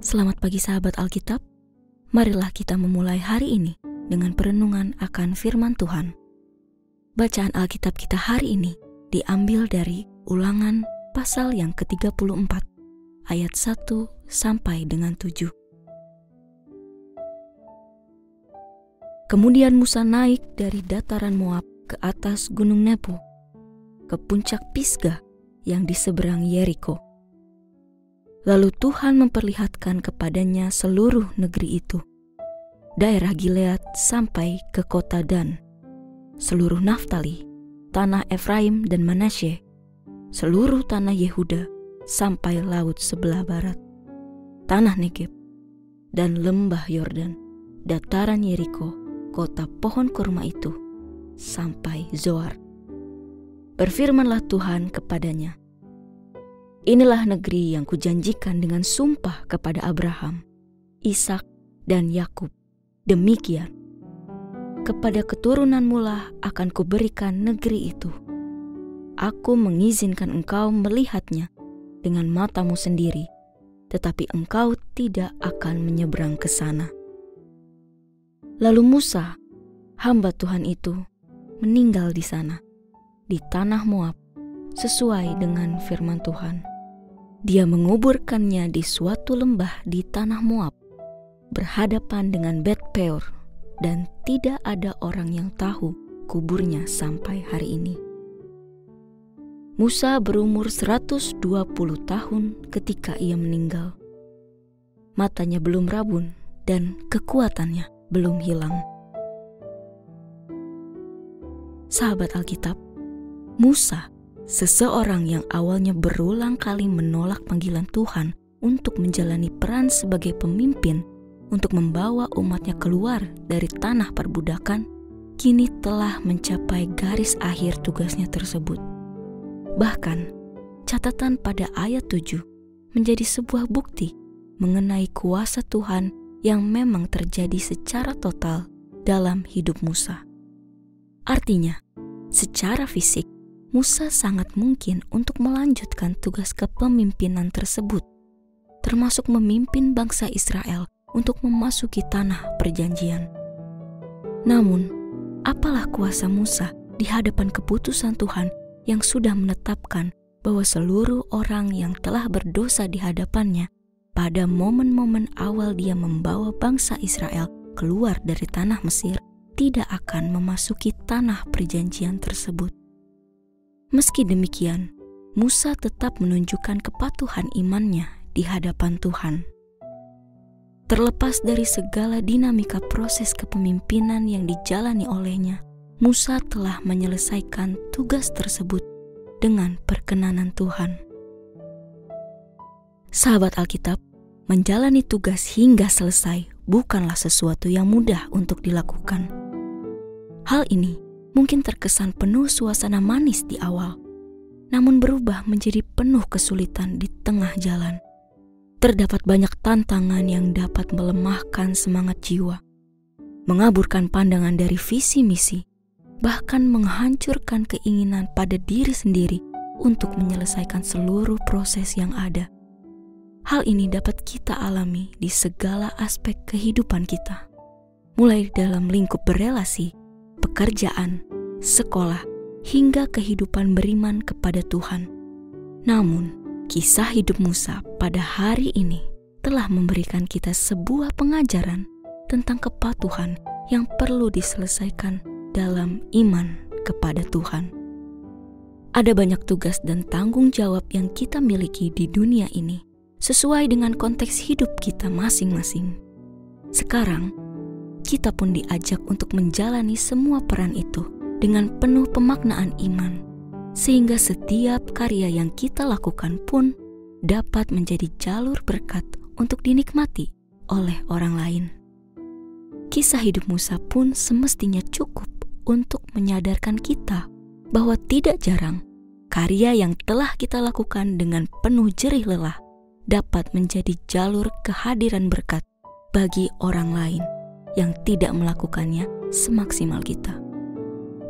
Selamat pagi sahabat Alkitab. Marilah kita memulai hari ini dengan perenungan akan firman Tuhan. Bacaan Alkitab kita hari ini diambil dari Ulangan pasal yang ke-34 ayat 1 sampai dengan 7. Kemudian Musa naik dari dataran Moab ke atas gunung Nebo, ke puncak Pisgah yang di seberang Yeriko. Lalu Tuhan memperlihatkan kepadanya seluruh negeri itu, daerah Gilead sampai ke kota Dan, seluruh Naftali, tanah Efraim dan Manasye, seluruh tanah Yehuda sampai laut sebelah barat, tanah Negeb, dan lembah Yordan, dataran Yeriko, kota pohon kurma itu sampai Zoar. Berfirmanlah Tuhan kepadanya, Inilah negeri yang kujanjikan dengan sumpah kepada Abraham, Ishak, dan Yakub. Demikian, kepada keturunanmu lah akan kuberikan negeri itu. Aku mengizinkan engkau melihatnya dengan matamu sendiri, tetapi engkau tidak akan menyeberang ke sana. Lalu Musa, hamba Tuhan itu, meninggal di sana, di tanah Moab, sesuai dengan firman Tuhan. Dia menguburkannya di suatu lembah di tanah Moab, berhadapan dengan Bet Peor, dan tidak ada orang yang tahu kuburnya sampai hari ini. Musa berumur 120 tahun ketika ia meninggal. Matanya belum rabun dan kekuatannya belum hilang. Sahabat Alkitab, Musa, seseorang yang awalnya berulang kali menolak panggilan Tuhan untuk menjalani peran sebagai pemimpin untuk membawa umatnya keluar dari tanah perbudakan, kini telah mencapai garis akhir tugasnya tersebut. Bahkan, catatan pada ayat 7 menjadi sebuah bukti mengenai kuasa Tuhan yang memang terjadi secara total dalam hidup Musa. Artinya, secara fisik, Musa sangat mungkin untuk melanjutkan tugas kepemimpinan tersebut, termasuk memimpin bangsa Israel untuk memasuki tanah perjanjian. Namun, apalah kuasa Musa di hadapan keputusan Tuhan yang sudah menetapkan bahwa seluruh orang yang telah berdosa di hadapannya pada momen-momen awal dia membawa bangsa Israel keluar dari tanah Mesir, tidak akan memasuki tanah perjanjian tersebut. Meski demikian, Musa tetap menunjukkan kepatuhan imannya di hadapan Tuhan. Terlepas dari segala dinamika proses kepemimpinan yang dijalani olehnya, Musa telah menyelesaikan tugas tersebut dengan perkenanan Tuhan. Sahabat Alkitab, menjalani tugas hingga selesai bukanlah sesuatu yang mudah untuk dilakukan. Hal ini mungkin terkesan penuh suasana manis di awal, namun berubah menjadi penuh kesulitan di tengah jalan. Terdapat banyak tantangan yang dapat melemahkan semangat jiwa, mengaburkan pandangan dari visi misi, bahkan menghancurkan keinginan pada diri sendiri untuk menyelesaikan seluruh proses yang ada. Hal ini dapat kita alami di segala aspek kehidupan kita, mulai dalam lingkup berelasi, pekerjaan, sekolah, hingga kehidupan beriman kepada Tuhan. Namun, kisah hidup Musa pada hari ini telah memberikan kita sebuah pengajaran tentang kepatuhan yang perlu diselesaikan dalam iman kepada Tuhan. Ada banyak tugas dan tanggung jawab yang kita miliki di dunia ini, sesuai dengan konteks hidup kita masing-masing. Sekarang, kita pun diajak untuk menjalani semua peran itu dengan penuh pemaknaan iman, sehingga setiap karya yang kita lakukan pun dapat menjadi jalur berkat untuk dinikmati oleh orang lain. Kisah hidup Musa pun semestinya cukup untuk menyadarkan kita bahwa tidak jarang karya yang telah kita lakukan dengan penuh jerih lelah dapat menjadi jalur kehadiran berkat bagi orang lain yang tidak melakukannya semaksimal kita.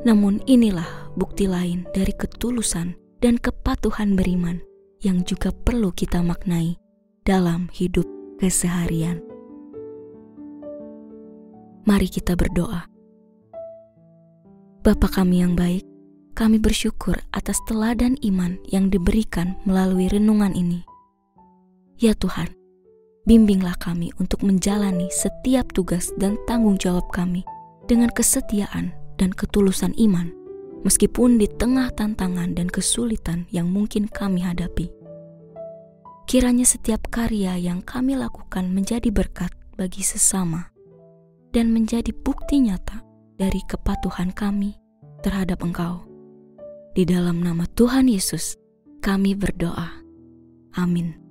Namun, inilah bukti lain dari ketulusan dan kepatuhan beriman yang juga perlu kita maknai dalam hidup keseharian. Mari kita berdoa. Bapa kami yang baik, kami bersyukur atas teladan iman yang diberikan melalui renungan ini. Ya Tuhan, bimbinglah kami untuk menjalani setiap tugas dan tanggung jawab kami dengan kesetiaan dan ketulusan iman, meskipun di tengah tantangan dan kesulitan yang mungkin kami hadapi. Kiranya setiap karya yang kami lakukan menjadi berkat bagi sesama dan menjadi bukti nyata dari kepatuhan kami terhadap Engkau. Di dalam nama Tuhan Yesus, kami berdoa. Amin.